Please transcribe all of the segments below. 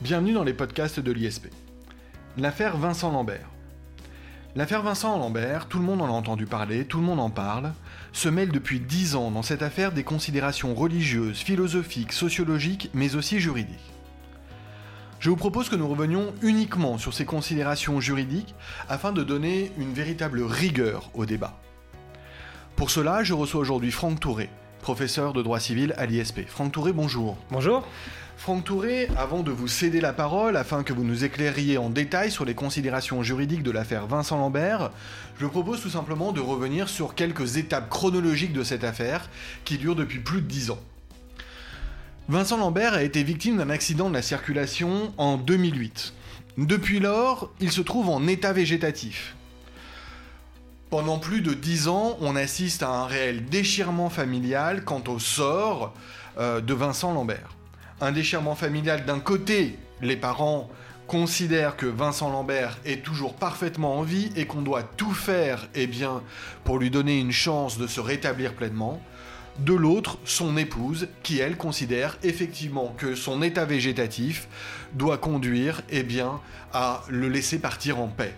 Bienvenue dans les podcasts de l'ISP. L'affaire Vincent Lambert. L'affaire Vincent Lambert, tout le monde en a entendu parler, tout le monde en parle, se mêle depuis dix ans dans cette affaire des considérations religieuses, philosophiques, sociologiques, mais aussi juridiques. Je vous propose que nous revenions uniquement sur ces considérations juridiques afin de donner une véritable rigueur au débat. Pour cela, je reçois aujourd'hui Franck Touré, professeur de droit civil à l'ISP. Franck Touré, bonjour. Bonjour. Franck Touré, avant de vous céder la parole afin que vous nous éclairiez en détail sur les considérations juridiques de l'affaire Vincent Lambert, je propose tout simplement de revenir sur quelques étapes chronologiques de cette affaire qui dure depuis plus de dix ans. Vincent Lambert a été victime d'un accident de la circulation en 2008. Depuis lors, il se trouve en état végétatif. Pendant plus de dix ans, on assiste à un réel déchirement familial quant au sort euh, de Vincent Lambert un déchirement familial d'un côté, les parents considèrent que Vincent Lambert est toujours parfaitement en vie et qu'on doit tout faire eh bien, pour lui donner une chance de se rétablir pleinement. De l'autre, son épouse, qui elle considère effectivement que son état végétatif doit conduire eh bien, à le laisser partir en paix.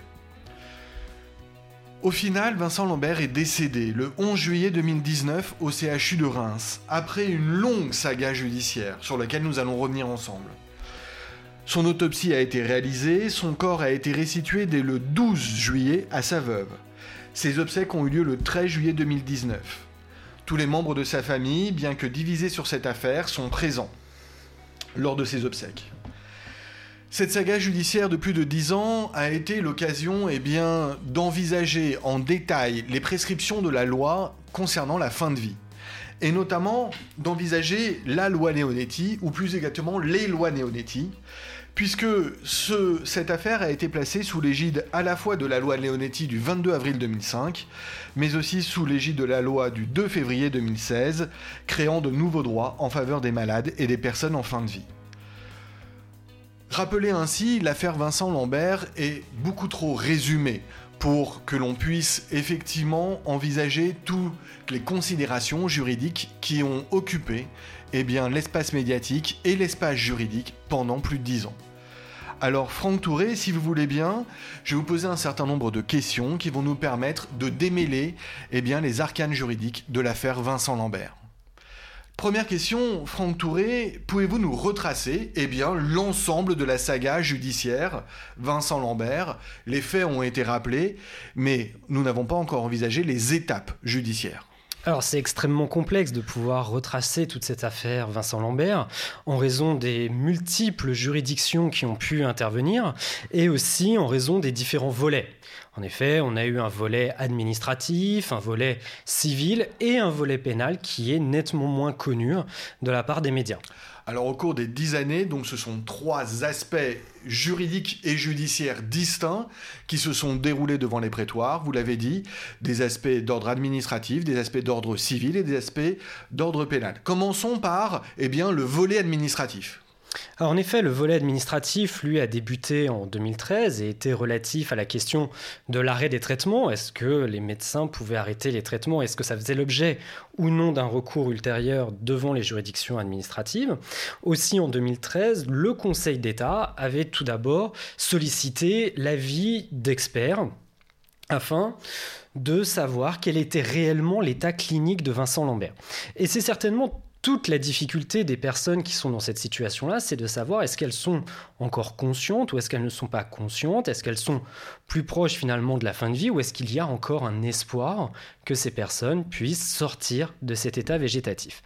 Au final, Vincent Lambert est décédé le 11 juillet 2019 au CHU de Reims, après une longue saga judiciaire sur laquelle nous allons revenir ensemble. Son autopsie a été réalisée, son corps a été restitué dès le 12 juillet à sa veuve. Ses obsèques ont eu lieu le 13 juillet 2019. Tous les membres de sa famille, bien que divisés sur cette affaire, sont présents lors de ses obsèques. Cette saga judiciaire de plus de 10 ans a été l'occasion eh bien, d'envisager en détail les prescriptions de la loi concernant la fin de vie. Et notamment d'envisager la loi Leonetti, ou plus exactement les lois Leonetti, puisque ce, cette affaire a été placée sous l'égide à la fois de la loi Leonetti du 22 avril 2005, mais aussi sous l'égide de la loi du 2 février 2016, créant de nouveaux droits en faveur des malades et des personnes en fin de vie. Rappeler ainsi, l'affaire Vincent Lambert est beaucoup trop résumée pour que l'on puisse effectivement envisager toutes les considérations juridiques qui ont occupé eh bien, l'espace médiatique et l'espace juridique pendant plus de dix ans. Alors Franck Touré, si vous voulez bien, je vais vous poser un certain nombre de questions qui vont nous permettre de démêler eh bien, les arcanes juridiques de l'affaire Vincent Lambert. Première question, Franck Touré, pouvez-vous nous retracer eh l'ensemble de la saga judiciaire Vincent Lambert? Les faits ont été rappelés, mais nous n'avons pas encore envisagé les étapes judiciaires. Alors c'est extrêmement complexe de pouvoir retracer toute cette affaire Vincent Lambert en raison des multiples juridictions qui ont pu intervenir et aussi en raison des différents volets. En effet, on a eu un volet administratif, un volet civil et un volet pénal qui est nettement moins connu de la part des médias. Alors au cours des dix années, ce sont trois aspects juridiques et judiciaires distincts qui se sont déroulés devant les prétoires, vous l'avez dit, des aspects d'ordre administratif, des aspects d'ordre civil et des aspects d'ordre pénal. Commençons par eh le volet administratif. Alors en effet, le volet administratif, lui, a débuté en 2013 et était relatif à la question de l'arrêt des traitements. Est-ce que les médecins pouvaient arrêter les traitements? Est-ce que ça faisait l'objet ou non d'un recours ultérieur devant les juridictions administratives? Aussi en 2013, le Conseil d'État avait tout d'abord sollicité l'avis d'experts afin de savoir quel était réellement l'état clinique de Vincent Lambert. Et c'est certainement toute la difficulté des personnes qui sont dans cette situation-là, c'est de savoir est-ce qu'elles sont encore conscientes ou est-ce qu'elles ne sont pas conscientes, est-ce qu'elles sont plus proches finalement de la fin de vie ou est-ce qu'il y a encore un espoir que ces personnes puissent sortir de cet état végétatif.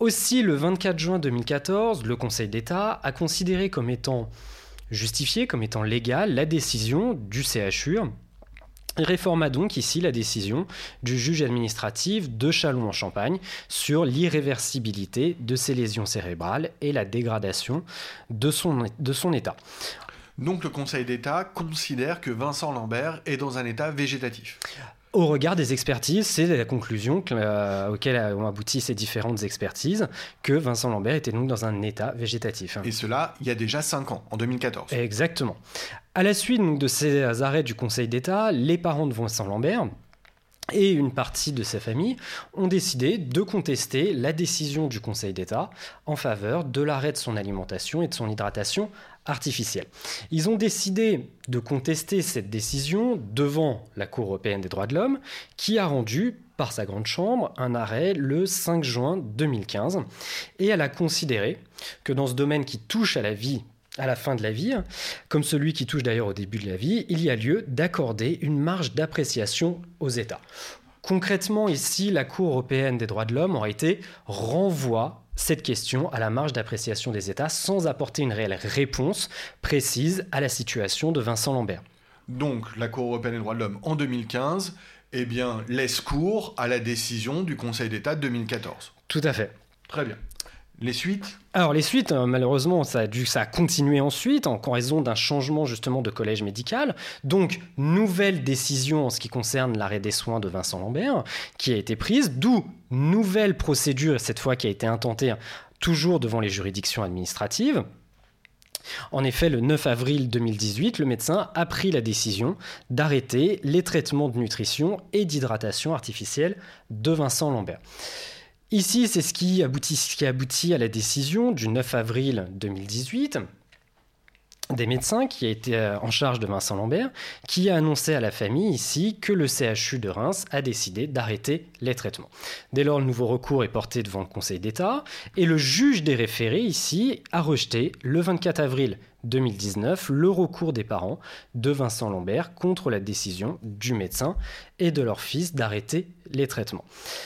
Aussi, le 24 juin 2014, le Conseil d'État a considéré comme étant justifié, comme étant légal, la décision du CHU réforma donc ici la décision du juge administratif de Châlons-en-Champagne sur l'irréversibilité de ses lésions cérébrales et la dégradation de son état. Donc le Conseil d'État considère que Vincent Lambert est dans un état végétatif. Au regard des expertises, c'est la conclusion euh, auquel ont abouti ces différentes expertises, que Vincent Lambert était donc dans un état végétatif. Et cela, il y a déjà 5 ans, en 2014. Exactement. À la suite donc, de ces arrêts du Conseil d'État, les parents de Vincent Lambert, et une partie de sa famille ont décidé de contester la décision du Conseil d'État en faveur de l'arrêt de son alimentation et de son hydratation artificielle. Ils ont décidé de contester cette décision devant la Cour européenne des droits de l'homme, qui a rendu par sa grande chambre un arrêt le 5 juin 2015, et elle a considéré que dans ce domaine qui touche à la vie à la fin de la vie, comme celui qui touche d'ailleurs au début de la vie, il y a lieu d'accorder une marge d'appréciation aux États. Concrètement, ici, la Cour européenne des droits de l'homme aurait été renvoie cette question à la marge d'appréciation des États sans apporter une réelle réponse précise à la situation de Vincent Lambert. Donc, la Cour européenne des droits de l'homme en 2015 eh bien, laisse cours à la décision du Conseil d'État de 2014. Tout à fait. Très bien. Les suites? Alors les suites, euh, malheureusement, ça a dû ça a continué ensuite en raison d'un changement justement de collège médical. Donc nouvelle décision en ce qui concerne l'arrêt des soins de Vincent Lambert qui a été prise, d'où nouvelle procédure cette fois qui a été intentée toujours devant les juridictions administratives. En effet, le 9 avril 2018, le médecin a pris la décision d'arrêter les traitements de nutrition et d'hydratation artificielle de Vincent Lambert. Ici, c'est ce qui aboutit, à la décision du 9 avril 2018 des médecins qui a été euh, en charge de Vincent Lambert, qui a annoncé à la famille ici que le CHU de Reims a décidé d'arrêter les traitements. Dès lors, le nouveau recours est porté devant le Conseil d'État et le juge des référés ici a rejeté le 24 avril 2019 le recours des parents de Vincent Lambert contre la décision du médecin et de leur fils d'arrêter les traitements.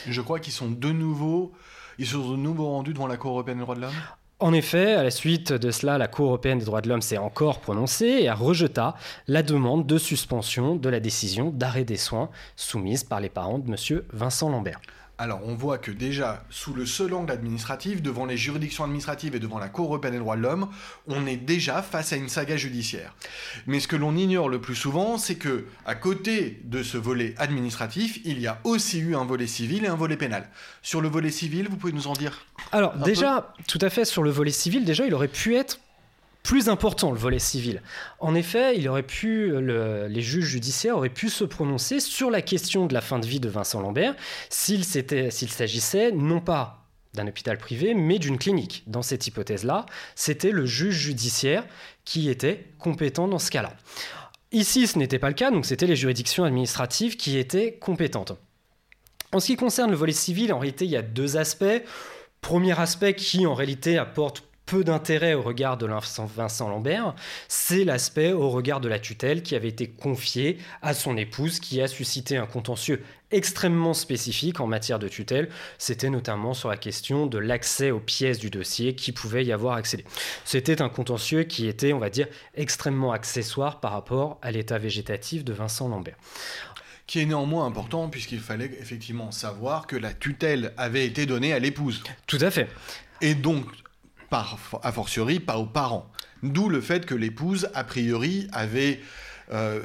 Je crois qu'ils sont de nouveau, ils sont de nouveau rendus devant la Cour européenne des droits de l'homme. En effet, à la suite de cela, la Cour européenne des droits de l'homme s'est encore prononcée et a rejeté la demande de suspension de la décision d'arrêt des soins soumise par les parents de M. Vincent Lambert. Alors on voit que déjà, sous le seul angle administratif, devant les juridictions administratives et devant la Cour européenne des droits de l'homme, on est déjà face à une saga judiciaire. Mais ce que l'on ignore le plus souvent, c'est que à côté de ce volet administratif, il y a aussi eu un volet civil et un volet pénal. Sur le volet civil, vous pouvez nous en dire Alors déjà, tout à fait, sur le volet civil, déjà, il aurait pu être plus important, le volet civil. En effet, il aurait pu, les juges judiciaires auraient pu se prononcer sur la question de la fin de vie de Vincent Lambert s'il s'agissait non pas d'un hôpital privé, mais d'une clinique. Dans cette hypothèse-là, c'était le juge judiciaire qui était compétent dans ce cas-là. Ici, ce n'était pas le cas, donc c'était les juridictions administratives qui étaient compétentes. En ce qui concerne le volet civil, en réalité, il y a deux aspects. Premier aspect qui, en réalité, apporte peu d'intérêt au regard de Vincent Lambert, c'est l'aspect au regard de la tutelle qui avait été confiée à son épouse, qui a suscité un contentieux extrêmement spécifique en matière de tutelle. C'était notamment sur la question de l'accès aux pièces du dossier qui pouvait y avoir accédé. C'était un contentieux qui était, on va dire, extrêmement accessoire par rapport à l'état végétatif de Vincent Lambert qui est néanmoins important puisqu'il fallait effectivement savoir que la tutelle avait été donnée à l'épouse. Tout à fait. Et donc, a fortiori pas aux parents. D'où le fait que l'épouse, a priori, avait euh,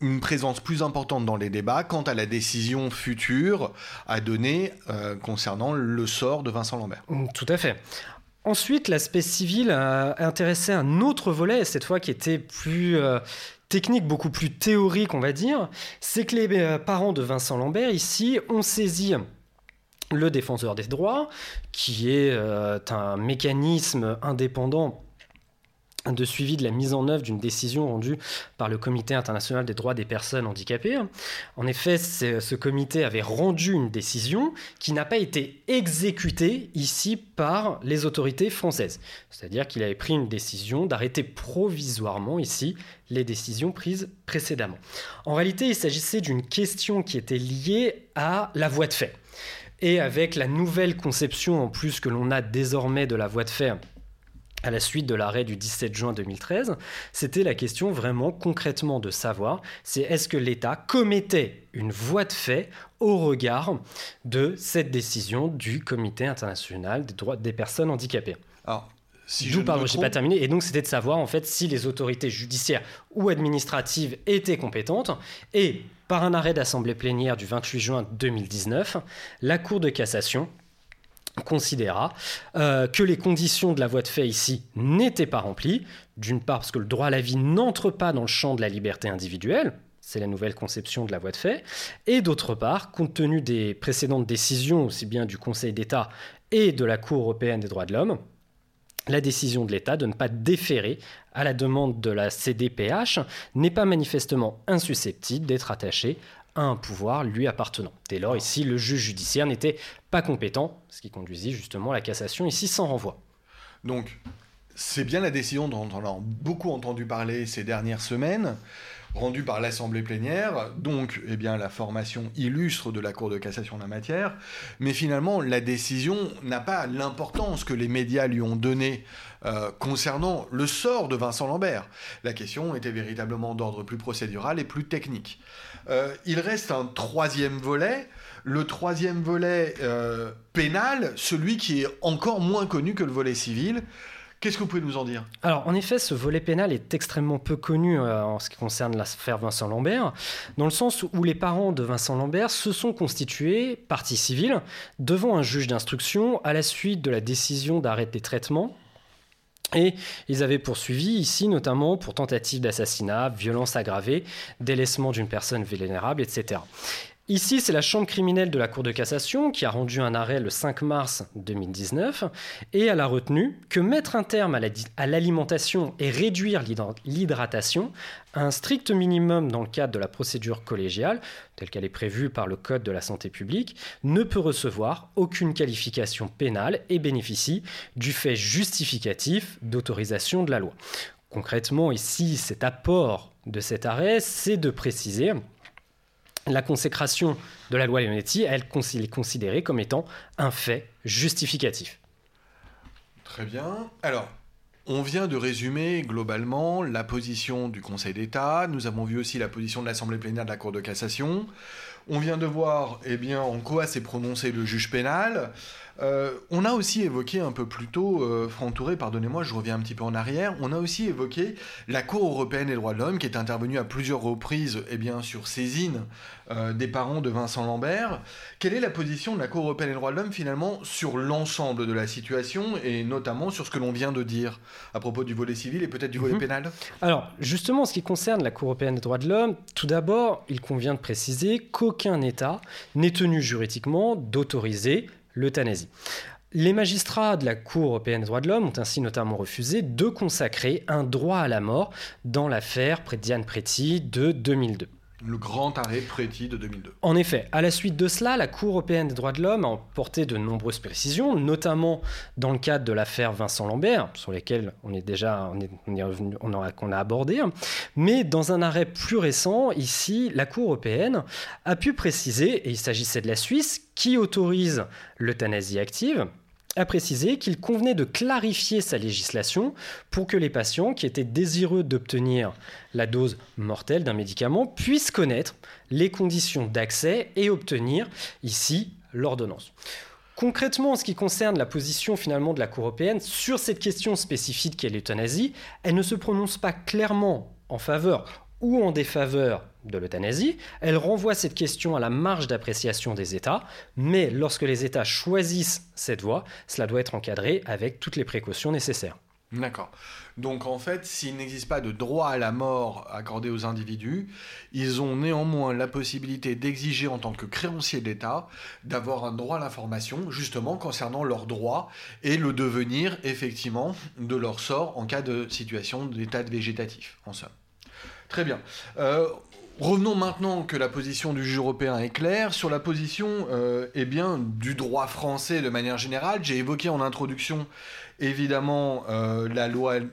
une présence plus importante dans les débats quant à la décision future à donner euh, concernant le sort de Vincent Lambert. Mm, tout à fait. Ensuite, l'aspect civil a intéressé un autre volet, cette fois qui était plus euh, technique, beaucoup plus théorique, on va dire. C'est que les parents de Vincent Lambert, ici, ont saisi le défenseur des droits, qui est euh, un mécanisme indépendant de suivi de la mise en œuvre d'une décision rendue par le Comité international des droits des personnes handicapées. En effet, ce comité avait rendu une décision qui n'a pas été exécutée ici par les autorités françaises. C'est-à-dire qu'il avait pris une décision d'arrêter provisoirement ici les décisions prises précédemment. En réalité, il s'agissait d'une question qui était liée à la voie de fait. Et avec la nouvelle conception en plus que l'on a désormais de la voie de fer à la suite de l'arrêt du 17 juin 2013, c'était la question vraiment concrètement de savoir c'est est-ce que l'État commettait une voie de fait au regard de cette décision du Comité international des droits des personnes handicapées. Alors, si D'où, pardon, je n'ai pas terminé. Et donc, c'était de savoir, en fait, si les autorités judiciaires ou administratives étaient compétentes. Et par un arrêt d'assemblée plénière du 28 juin 2019, la Cour de cassation considéra euh, que les conditions de la voie de fait ici n'étaient pas remplies, d'une part parce que le droit à la vie n'entre pas dans le champ de la liberté individuelle, c'est la nouvelle conception de la voie de fait, et d'autre part, compte tenu des précédentes décisions, aussi bien du Conseil d'État et de la Cour européenne des droits de l'homme, la décision de l'État de ne pas déférer à la demande de la CDPH n'est pas manifestement insusceptible d'être attachée à un pouvoir lui appartenant. Dès lors, ici, le juge judiciaire n'était pas compétent, ce qui conduisit justement à la cassation ici sans renvoi. Donc, c'est bien la décision dont on a beaucoup entendu parler ces dernières semaines, rendue par l'Assemblée plénière, donc eh bien, la formation illustre de la Cour de cassation en la matière, mais finalement la décision n'a pas l'importance que les médias lui ont donnée euh, concernant le sort de Vincent Lambert. La question était véritablement d'ordre plus procédural et plus technique. Euh, il reste un troisième volet, le troisième volet euh, pénal, celui qui est encore moins connu que le volet civil, Qu'est-ce que vous pouvez nous en dire? Alors, en effet, ce volet pénal est extrêmement peu connu euh, en ce qui concerne l'affaire Vincent Lambert, dans le sens où les parents de Vincent Lambert se sont constitués partie civile devant un juge d'instruction à la suite de la décision d'arrêt des traitements et ils avaient poursuivi ici notamment pour tentative d'assassinat, violence aggravée, délaissement d'une personne vulnérable, etc. Ici, c'est la Chambre criminelle de la Cour de cassation qui a rendu un arrêt le 5 mars 2019 et elle a retenu que mettre un terme à l'alimentation et réduire l'hydratation à un strict minimum dans le cadre de la procédure collégiale, telle qu'elle est prévue par le Code de la santé publique, ne peut recevoir aucune qualification pénale et bénéficie du fait justificatif d'autorisation de la loi. Concrètement, ici, cet apport de cet arrêt, c'est de préciser la consécration de la loi Leonetti, elle est considérée comme étant un fait justificatif. Très bien. Alors, on vient de résumer globalement la position du Conseil d'État. Nous avons vu aussi la position de l'Assemblée plénière de la Cour de cassation. On vient de voir eh bien, en quoi s'est prononcé le juge pénal. Euh, on a aussi évoqué un peu plus tôt, euh, Franck Touré, pardonnez-moi, je reviens un petit peu en arrière, on a aussi évoqué la Cour européenne des droits de l'homme qui est intervenue à plusieurs reprises eh bien, sur saisine euh, des parents de Vincent Lambert. Quelle est la position de la Cour européenne des droits de l'homme finalement sur l'ensemble de la situation et notamment sur ce que l'on vient de dire à propos du volet civil et peut-être du volet mhm. pénal? Alors justement, en ce qui concerne la Cour européenne des droits de l'homme, tout d'abord, il convient de préciser qu'aucun État n'est tenu juridiquement d'autoriser l'euthanasie. Les magistrats de la Cour européenne des droits de l'homme ont ainsi notamment refusé de consacrer un droit à la mort dans l'affaire Diane Preti de 2002. Le grand arrêt Préti de 2002. En effet, à la suite de cela, la Cour européenne des droits de l'homme a apporté de nombreuses précisions, notamment dans le cadre de l'affaire Vincent Lambert, sur lesquelles on est déjà on est, on a, qu'on a abordé. Mais dans un arrêt plus récent, ici, la Cour européenne a pu préciser, et il s'agissait de la Suisse, qui autorise l'euthanasie active a précisé qu'il convenait de clarifier sa législation pour que les patients qui étaient désireux d'obtenir la dose mortelle d'un médicament puissent connaître les conditions d'accès et obtenir ici l'ordonnance. Concrètement, en ce qui concerne la position finalement de la Cour européenne sur cette question spécifique qu'est l'euthanasie, elle ne se prononce pas clairement en faveur ou en défaveur de l'euthanasie. Elle renvoie cette question à la marge d'appréciation des États, mais lorsque les États choisissent cette voie, cela doit être encadré avec toutes les précautions nécessaires. D'accord. Donc en fait, s'il n'existe pas de droit à la mort accordé aux individus, ils ont néanmoins la possibilité d'exiger en tant que créancier d'État d'avoir un droit à l'information justement concernant leurs droits et le devenir effectivement de leur sort en cas de situation d'état végétatif, en somme. Très bien. Euh, revenons maintenant que la position du juge européen est claire. Sur la position euh, eh du droit français de manière générale, j'ai évoqué en introduction évidemment euh,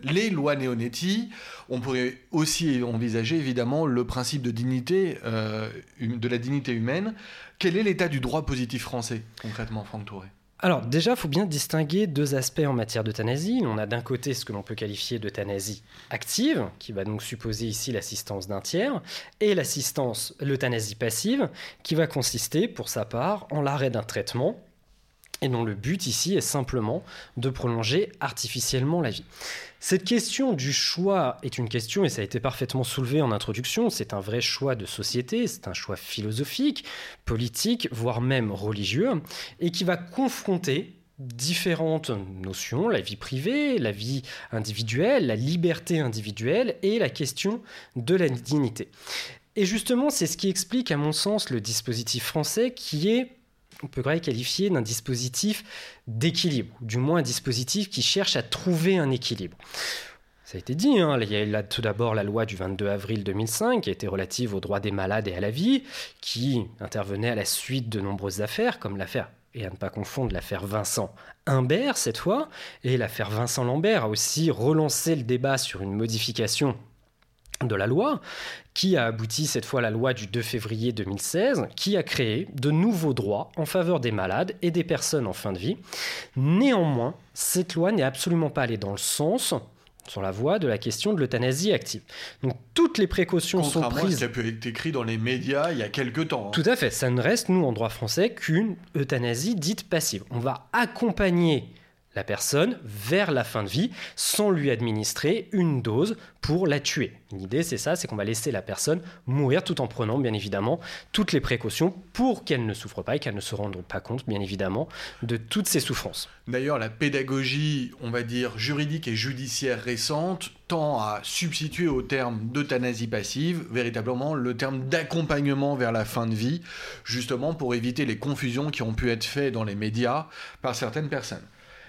les lois Néonetti. On pourrait aussi envisager évidemment le principe de dignité, de la dignité humaine. Quel est l'état du droit positif français concrètement, Franck Touré? Alors déjà, il faut bien distinguer deux aspects en matière d'euthanasie. On a d'un côté ce que l'on peut qualifier d'euthanasie active, qui va donc supposer ici l'assistance d'un tiers, et l'assistance, l'euthanasie passive, qui va consister pour sa part en l'arrêt d'un traitement et dont le but ici est simplement de prolonger artificiellement la vie. Cette question du choix est une question, et ça a été parfaitement soulevé en introduction, c'est un vrai choix de société, c'est un choix philosophique, politique, voire même religieux, et qui va confronter différentes notions, la vie privée, la vie individuelle, la liberté individuelle et la question de la dignité. Et justement, c'est ce qui explique, à mon sens, le dispositif français qui est on peut qualifier d'un dispositif d'équilibre, du moins un dispositif qui cherche à trouver un équilibre. Ça a été dit, hein, il y a tout d'abord la loi du 22 avril 2005 qui été relative aux droits des malades et à la vie, qui intervenait à la suite de nombreuses affaires, comme l'affaire, et à ne pas confondre l'affaire Vincent Imbert cette fois, et l'affaire Vincent Lambert a aussi relancé le débat sur une modification de la loi, qui a abouti cette fois à la loi du 2 février 2016, qui a créé de nouveaux droits en faveur des malades et des personnes en fin de vie. Néanmoins, cette loi n'est absolument pas allée dans le sens sur la voie de la question de l'euthanasie active. Donc toutes les précautions sont prises. À ce qui a pu être écrit dans les médias il y a quelques temps. Hein. Tout à fait. Ça ne reste, nous, en droit français, qu'une euthanasie dite passive. On va accompagner la personne vers la fin de vie sans lui administrer une dose pour la tuer. L'idée, c'est ça, c'est qu'on va laisser la personne mourir tout en prenant, bien évidemment, toutes les précautions pour qu'elle ne souffre pas et qu'elle ne se rende pas compte, bien évidemment, de toutes ses souffrances. D'ailleurs, la pédagogie, on va dire, juridique et judiciaire récente tend à substituer au terme d'euthanasie passive véritablement le terme d'accompagnement vers la fin de vie, justement pour éviter les confusions qui ont pu être faites dans les médias par certaines personnes.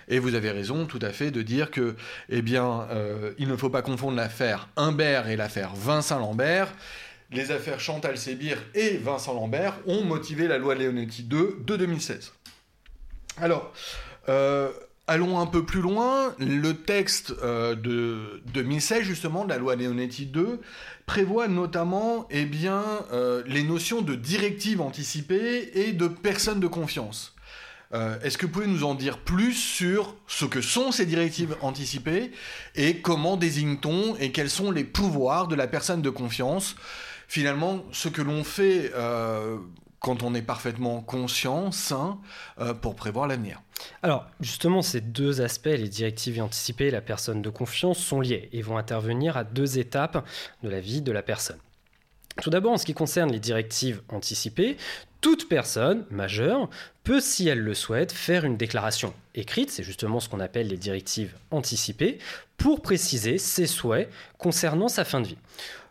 Et vous avez raison tout à fait de dire que, eh bien, euh, il ne faut pas confondre l'affaire Humbert et l'affaire Vincent Lambert. Les affaires Chantal Sébir et Vincent Lambert ont motivé la loi Leonetti 2 de 2016. Alors, euh, allons un peu plus loin. Le texte euh, de 2016, justement, de la loi Leonetti 2, prévoit notamment eh bien, les notions de directive anticipée et de personne de confiance. Euh, est-ce que vous pouvez nous en dire plus sur ce que sont ces directives anticipées et comment désigne-t-on et quels sont les pouvoirs de la personne de confiance? Finalement, ce que l'on fait euh, quand on est parfaitement conscient, sain, euh, pour prévoir l'avenir. Alors, justement, ces deux aspects, les directives anticipées et la personne de confiance, sont liés et vont intervenir à deux étapes de la vie de la personne. Tout d'abord, en ce qui concerne les directives anticipées, toute personne majeure peut, si elle le souhaite, faire une déclaration écrite, c'est justement ce qu'on appelle les directives anticipées, pour préciser ses souhaits concernant sa fin de vie.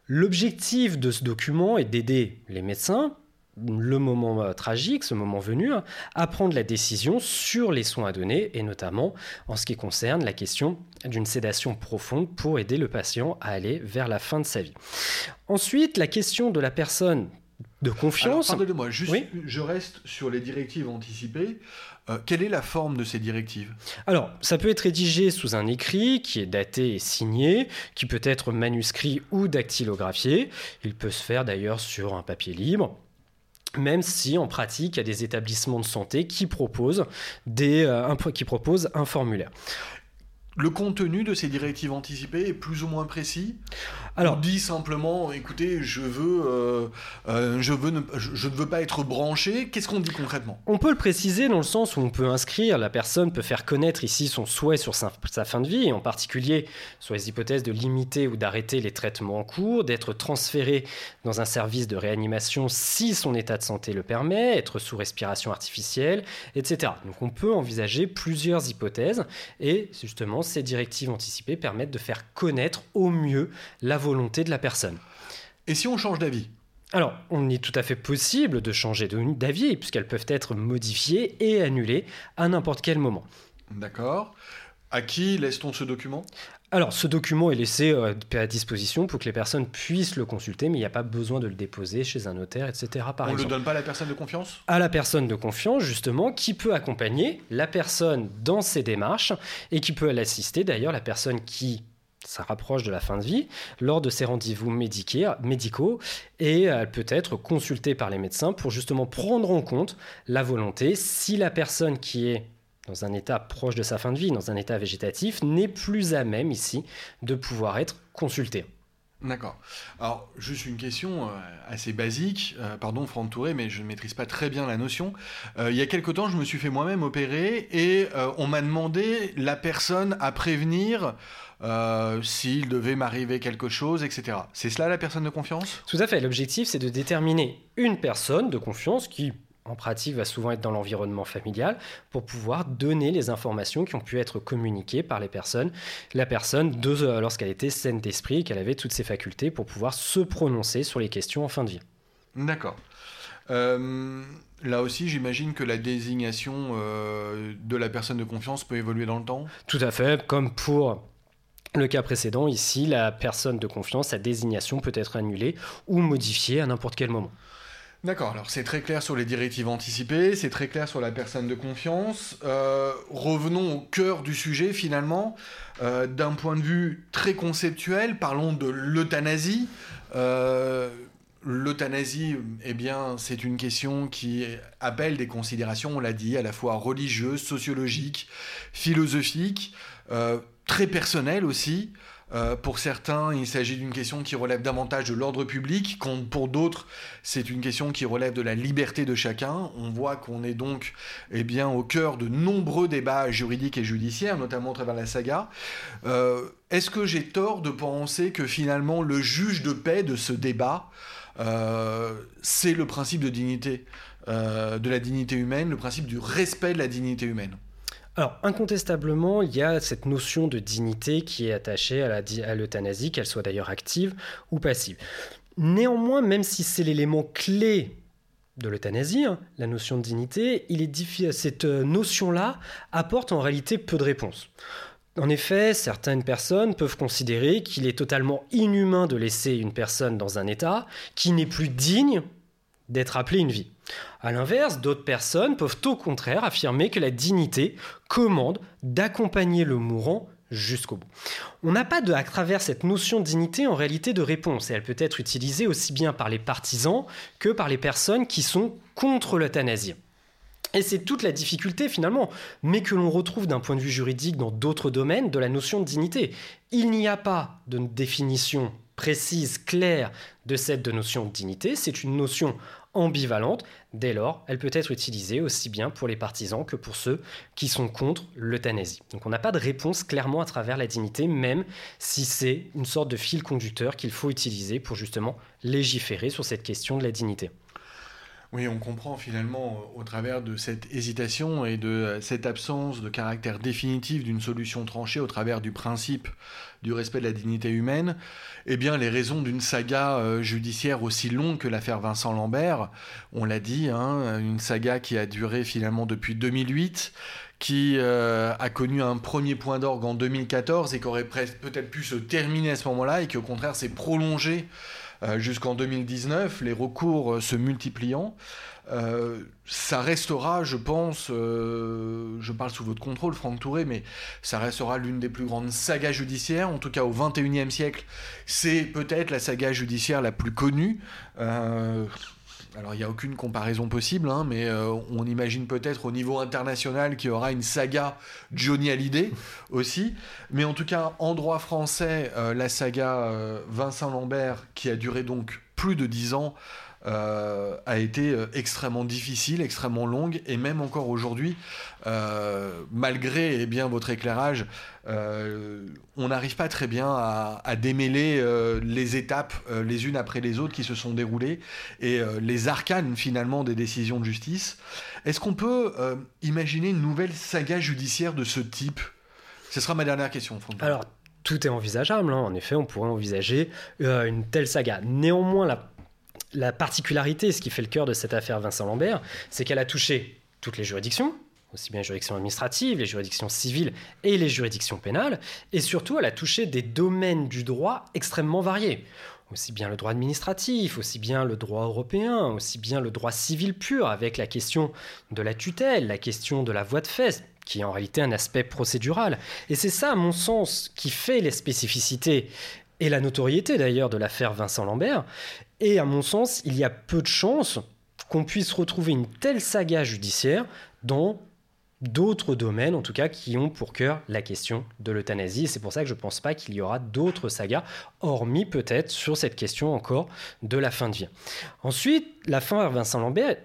L'objectif de ce document est d'aider les médecins le moment euh, tragique, ce moment venu, hein, à prendre la décision sur les soins à donner, et notamment en ce qui concerne la question d'une sédation profonde pour aider le patient à aller vers la fin de sa vie. Ensuite, la question de la personne de confiance. Pardonnez-moi, juste, je reste sur les directives anticipées. Euh, quelle est la forme de ces directives? Alors, ça peut être rédigé sous un écrit qui est daté et signé, qui peut être manuscrit ou dactylographié. Il peut se faire d'ailleurs sur un papier libre même si en pratique, il y a des établissements de santé qui proposent, euh, qui proposent un formulaire. Le contenu de ces directives anticipées est plus ou moins précis Alors, On dit simplement, écoutez, je veux, euh, euh, je, veux ne, je, ne veux pas être branché. Qu'est-ce qu'on dit concrètement? On peut le préciser dans le sens où on peut inscrire, la personne peut faire connaître ici son souhait sur sa, fin de vie, et en particulier sur les hypothèses de limiter ou d'arrêter les traitements en cours, d'être transféré dans un service de réanimation si son état de santé le permet, être sous respiration artificielle, etc. Donc on peut envisager plusieurs hypothèses, et justement ces directives anticipées permettent de faire connaître au mieux la volonté de la personne. Et si on change d'avis? Alors, on est tout à fait possible de changer d'avis, puisqu'elles peuvent être modifiées et annulées à n'importe quel moment. D'accord. À qui laisse-t-on ce document? Alors, ce document est laissé euh, à disposition pour que les personnes puissent le consulter, mais il n'y a pas besoin de le déposer chez un notaire, etc. On ne le donne pas à la personne de confiance? À la personne de confiance, justement, qui peut accompagner la personne dans ses démarches et qui peut l'assister. D'ailleurs, la personne qui ça rapproche de la fin de vie, lors de ses rendez-vous médicaux, et elle peut être consultée par les médecins pour justement prendre en compte la volonté. Si la personne qui est dans un état proche de sa fin de vie, dans un état végétatif, n'est plus à même ici de pouvoir être consulté. D'accord. Alors, juste une question euh, assez basique. Euh, pardon, Franck Touré, mais je ne maîtrise pas très bien la notion. Euh, il y a quelque temps, je me suis fait moi-même opérer et on m'a demandé la personne à prévenir s'il devait m'arriver quelque chose, etc. C'est cela la personne de confiance? Tout à fait. L'objectif, c'est de déterminer une personne de confiance qui en pratique va souvent être dans l'environnement familial, pour pouvoir donner les informations qui ont pu être communiquées par les personnes, la personne lorsqu'elle était saine d'esprit, qu'elle avait toutes ses facultés pour pouvoir se prononcer sur les questions en fin de vie. D'accord. Là aussi, j'imagine que la désignation de la personne de confiance peut évoluer dans le temps? Tout à fait, comme pour le cas précédent, ici, la personne de confiance, sa désignation peut être annulée ou modifiée à n'importe quel moment. D'accord, alors c'est très clair sur les directives anticipées, c'est très clair sur la personne de confiance. Euh, revenons au cœur du sujet finalement. Euh, d'un point de vue très conceptuel, parlons de l'euthanasie. Euh, l'euthanasie, eh bien, c'est une question qui appelle des considérations, on l'a dit, à la fois religieuses, sociologiques, philosophiques très personnel aussi. Euh, pour certains, il s'agit d'une question qui relève davantage de l'ordre public, pour d'autres, c'est une question qui relève de la liberté de chacun. On voit qu'on est donc eh au cœur de nombreux débats juridiques et judiciaires, notamment à travers la saga. Euh, est-ce que j'ai tort de penser que finalement le juge de paix de ce débat, euh, c'est le principe de dignité, de la dignité humaine, le principe du respect de la dignité humaine? Alors, incontestablement, il y a cette notion de dignité qui est attachée à l'euthanasie, qu'elle soit d'ailleurs active ou passive. Néanmoins, même si c'est l'élément clé de l'euthanasie, hein, la notion de dignité, cette euh, notion-là apporte en réalité peu de réponses. En effet, certaines personnes peuvent considérer qu'il est totalement inhumain de laisser une personne dans un état qui n'est plus digne d'être appelée une vie. A l'inverse, d'autres personnes peuvent au contraire affirmer que la dignité commande d'accompagner le mourant jusqu'au bout. On n'a pas de, à travers cette notion de dignité en réalité de réponse, et elle peut être utilisée aussi bien par les partisans que par les personnes qui sont contre l'euthanasie. Et c'est toute la difficulté finalement, mais que l'on retrouve d'un point de vue juridique dans d'autres domaines de la notion de dignité. Il n'y a pas de définition précise, claire de cette notion de dignité, c'est une notion ambivalente. Dès lors, elle peut être utilisée aussi bien pour les partisans que pour ceux qui sont contre l'euthanasie. Donc on n'a pas de réponse clairement à travers la dignité, même si c'est une sorte de fil conducteur qu'il faut utiliser pour justement légiférer sur cette question de la dignité. Oui, on comprend finalement au travers de cette hésitation et de cette absence de caractère définitif d'une solution tranchée au travers du principe du respect de la dignité humaine, eh bien les raisons d'une saga euh, judiciaire aussi longue que l'affaire Vincent Lambert, on l'a dit, hein, une saga qui a duré finalement depuis 2008, qui euh, a connu un premier point d'orgue en 2014 et qui aurait peut-être pu se terminer à ce moment-là et qui au contraire s'est prolongé euh, jusqu'en 2019, les recours euh, se multipliant. Euh, ça restera, je pense, je parle sous votre contrôle, Franck Touré, mais ça restera l'une des plus grandes sagas judiciaires, en tout cas au XXIe siècle. C'est peut-être la saga judiciaire la plus connue. Alors il n'y a aucune comparaison possible, hein, mais euh, on imagine peut-être au niveau international qu'il y aura une saga Johnny Hallyday aussi. Mais en tout cas, en droit français, euh, la saga euh, Vincent Lambert, qui a duré donc plus de dix ans, euh, a été euh, extrêmement difficile, extrêmement longue, et même encore aujourd'hui, euh, malgré eh bien, votre éclairage, on n'arrive pas très bien à, démêler les étapes les unes après les autres qui se sont déroulées et les arcanes finalement des décisions de justice. Est-ce qu'on peut imaginer une nouvelle saga judiciaire de ce type? Ce sera ma dernière question. Alors, tout est envisageable. Hein. En effet, on pourrait envisager une telle saga. Néanmoins, la la particularité, ce qui fait le cœur de cette affaire Vincent Lambert, c'est qu'elle a touché toutes les juridictions, aussi bien les juridictions administratives, les juridictions civiles et les juridictions pénales, et surtout elle a touché des domaines du droit extrêmement variés. Aussi bien le droit administratif, aussi bien le droit européen, aussi bien le droit civil pur, avec la question de la tutelle, la question de la voie de fait, qui est en réalité un aspect procédural. Et c'est ça, à mon sens, qui fait les spécificités et la notoriété d'ailleurs de l'affaire Vincent Lambert. Et à mon sens, il y a peu de chances qu'on puisse retrouver une telle saga judiciaire dans d'autres domaines, en tout cas, qui ont pour cœur la question de l'euthanasie. C'est pour ça que je ne pense pas qu'il y aura d'autres sagas, hormis peut-être sur cette question encore de la fin de vie. Ensuite, la fin à Vincent Lambert,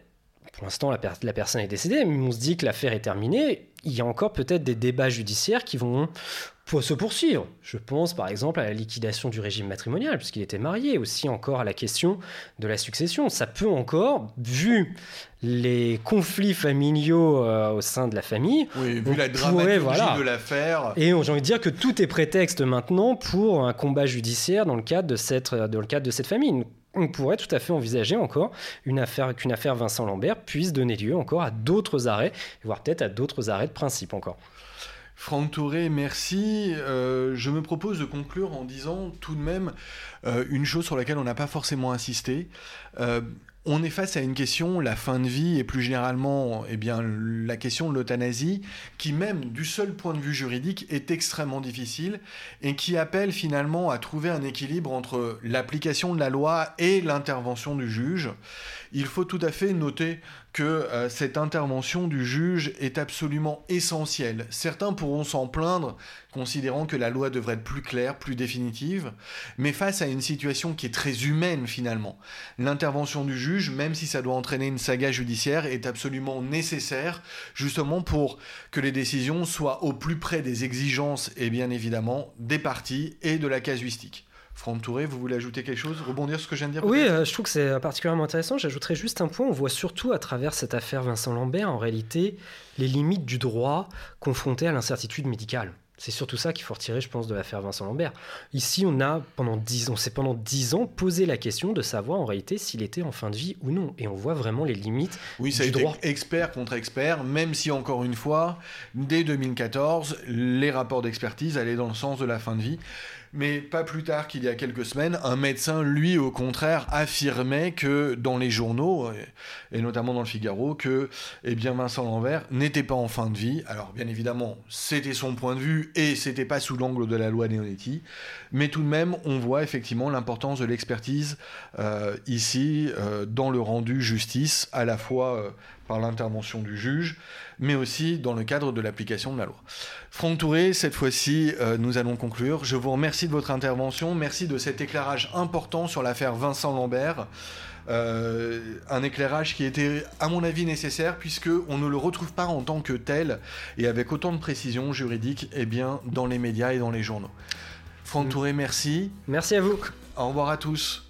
pour l'instant, la, personne est décédée, mais on se dit que l'affaire est terminée. Il y a encore peut-être des débats judiciaires qui vont faut se poursuivre. Je pense par exemple à la liquidation du régime matrimonial, puisqu'il était marié, aussi encore à la question de la succession. Ça peut encore, vu les conflits familiaux euh, au sein de la famille, oui, vu la dramaturgie de l'affaire. Et j'ai envie de dire que tout est prétexte maintenant pour un combat judiciaire dans le cadre de cette, dans le cadre de cette famille. on pourrait tout à fait envisager encore une affaire qu'une affaire Vincent Lambert puisse donner lieu encore à d'autres arrêts, voire peut-être à d'autres arrêts de principe encore. Franck Touré, merci. Euh, je me propose de conclure en disant tout de même euh, une chose sur laquelle on n'a pas forcément insisté. Euh, on est face à une question, la fin de vie et plus généralement eh bien, la question de l'euthanasie, qui même du seul point de vue juridique est extrêmement difficile et qui appelle finalement à trouver un équilibre entre l'application de la loi et l'intervention du juge. Il faut tout à fait noter que euh, cette intervention du juge est absolument essentielle. Certains pourront s'en plaindre, considérant que la loi devrait être plus claire, plus définitive, mais face à une situation qui est très humaine finalement, l'intervention du juge, même si ça doit entraîner une saga judiciaire, est absolument nécessaire, justement pour que les décisions soient au plus près des exigences et bien évidemment des parties et de la casuistique. Franck Touré, vous voulez ajouter quelque chose Rebondir sur ce que je viens de dire Oui, euh, je trouve que c'est particulièrement intéressant. J'ajouterais juste un point. On voit surtout à travers cette affaire Vincent Lambert, en réalité, les limites du droit confronté à l'incertitude médicale. C'est surtout ça qu'il faut retirer, je pense, de l'affaire Vincent Lambert. Ici, on a pendant dix ans, c'est pendant dix ans posé la question de savoir en réalité s'il était en fin de vie ou non, et on voit vraiment les limites oui, ça du droit. Expert contre expert, même si encore une fois, dès 2014, les rapports d'expertise allaient dans le sens de la fin de vie. Mais pas plus tard qu'il y a quelques semaines, un médecin, lui, au contraire, affirmait que dans les journaux, et notamment dans le Figaro, que eh bien, Vincent Lambert n'était pas en fin de vie. Alors, bien évidemment, c'était son point de vue et c'était pas sous l'angle de la loi Neonetti. Mais tout de même, on voit effectivement l'importance de l'expertise euh, ici, euh, dans le rendu justice, à la fois euh, par l'intervention du juge, mais aussi dans le cadre de l'application de la loi. Franck Touré, cette fois-ci, euh, nous allons conclure. Je vous remercie de votre intervention, merci de cet éclairage important sur l'affaire Vincent Lambert. Euh, un éclairage qui était, à mon avis, nécessaire, puisque on ne le retrouve pas en tant que tel et avec autant de précision juridique eh bien, dans les médias et dans les journaux. Franck mm. Touré, merci. Merci à vous. Au revoir à tous.